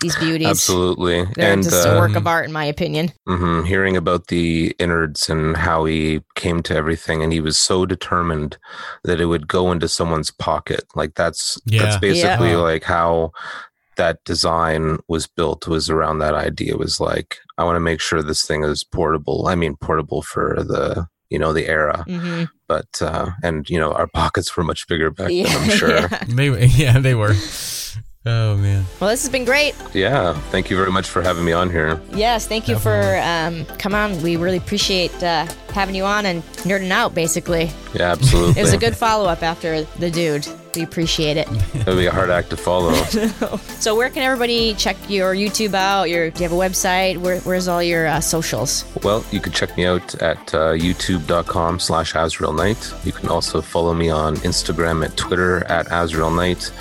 these beauties. Absolutely. They're and just uh, a work of art, in my opinion. hmm hearing about the innards and how he came to everything, and he was so determined that it would go into someone's pocket. Like that's Yeah. that's basically Yeah. like how that design was built. Was around that idea. It was like I want to make sure this thing is portable. I mean, portable for the you know the era, hmm but uh, and you know our pockets were much bigger back Yeah, then. I'm sure. yeah. They yeah they were. Oh man. Well, this has been great. yeah. Thank you very much for having me on here. Yes, thank you for um, come on. We really appreciate uh, having you on and nerding out. Basically, Yeah, absolutely. it was a good follow up after the dude. We appreciate it. It would be a hard act to follow. So, where can everybody check your YouTube out? Your do you have a website? Where, where's all your uh, socials? Well, you can check me out at uh, youtube.com slash Azriel Knight. You can also follow me on Instagram and Twitter at Azriel Knight.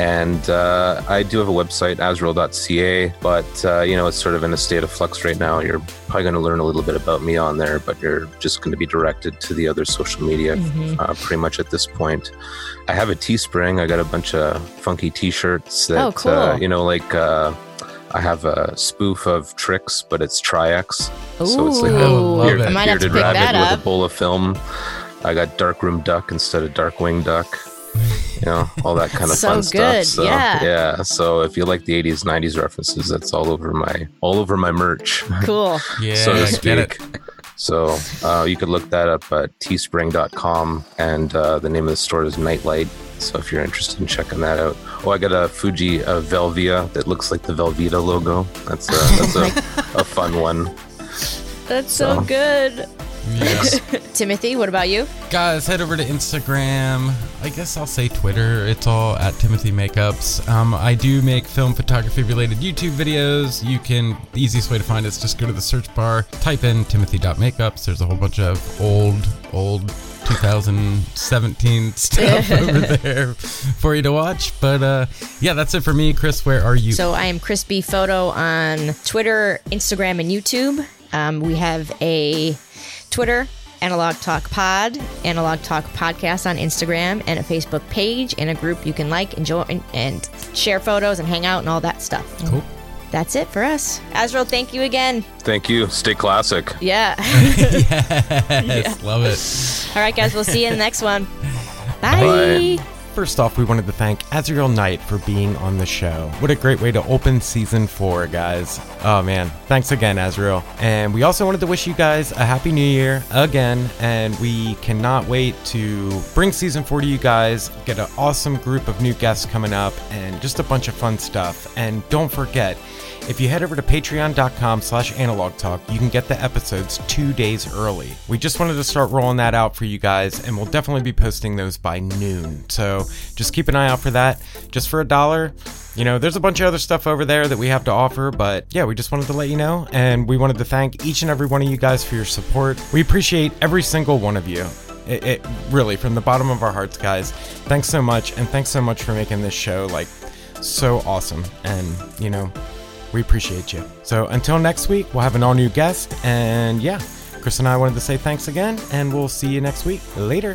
And uh, I do have a website, azriel.ca, but, uh, you know, it's sort of in a state of flux right now. You're probably going to learn a little bit about me on there, but you're just going to be directed to the other social media uh, pretty much at this point. I have a Teespring. I got a bunch of funky t-shirts that, Oh, cool. uh, you know, like... Uh, I have a spoof of Trix, but it's Tri-X. So it's like Ooh. a love beard- it. I might have to bearded pick rabbit that with a bowl of film. I got Darkroom Duck instead of Darkwing Duck. You know, all that kind of So fun good, stuff. So yeah. yeah. So if you like the 80s, 90s references, that's all over my all over my merch. Cool. Yeah, so to speak. So uh, you could look that up at teespring.com, and uh, the name of the store is Nightlight. So if you're interested in checking that out, oh, I got a Fuji uh, Velvia that looks like the Velveeta logo. That's a, that's a, a fun one. That's so So. good. Yes. Timothy, what about you? Guys, head over to Instagram. I guess I'll say Twitter. It's all at Timothy Makeups. Um, I do make film photography related YouTube videos. You can, the easiest way to find it is just go to the search bar, type in timothy.makeups. There's a whole bunch of old, old 2017 stuff over there for you to watch. But uh, yeah, that's it for me. Chris, where are you? So I am Crispy Photo on Twitter, Instagram, and YouTube. Um, we have a Twitter, Analog Talk Pod, Analog Talk Podcast on Instagram, and a Facebook page and a group you can like and join and share photos and hang out and all that stuff. Cool. That's it for us. Azriel, thank you again. Thank you. Stay classic. Yeah. yes, love it. all right, guys. We'll see you in the next one. Bye. Bye. First off, we wanted to thank Azriel Knight for being on the show. What a great way to open season four, guys. Oh man, thanks again, Azriel. And we also wanted to wish you guys a happy new year again. And we cannot wait to bring season four to you guys, get an awesome group of new guests coming up, and just a bunch of fun stuff. And don't forget, if you head over to patreon.com slash analog talk, you can get the episodes two days early. We just wanted to start rolling that out for you guys, and we'll definitely be posting those by noon. So just keep an eye out for that. Just for a dollar. You know, there's a bunch of other stuff over there that we have to offer, but yeah, we just wanted to let you know. And we wanted to thank each and every one of you guys for your support. We appreciate every single one of you. It, it really, from the bottom of our hearts, guys. Thanks so much, and thanks so much for making this show like so awesome. And, you know, we appreciate you. So until next week, we'll have an all new guest. And yeah, Chris and I wanted to say thanks again, and we'll see you next week. Later.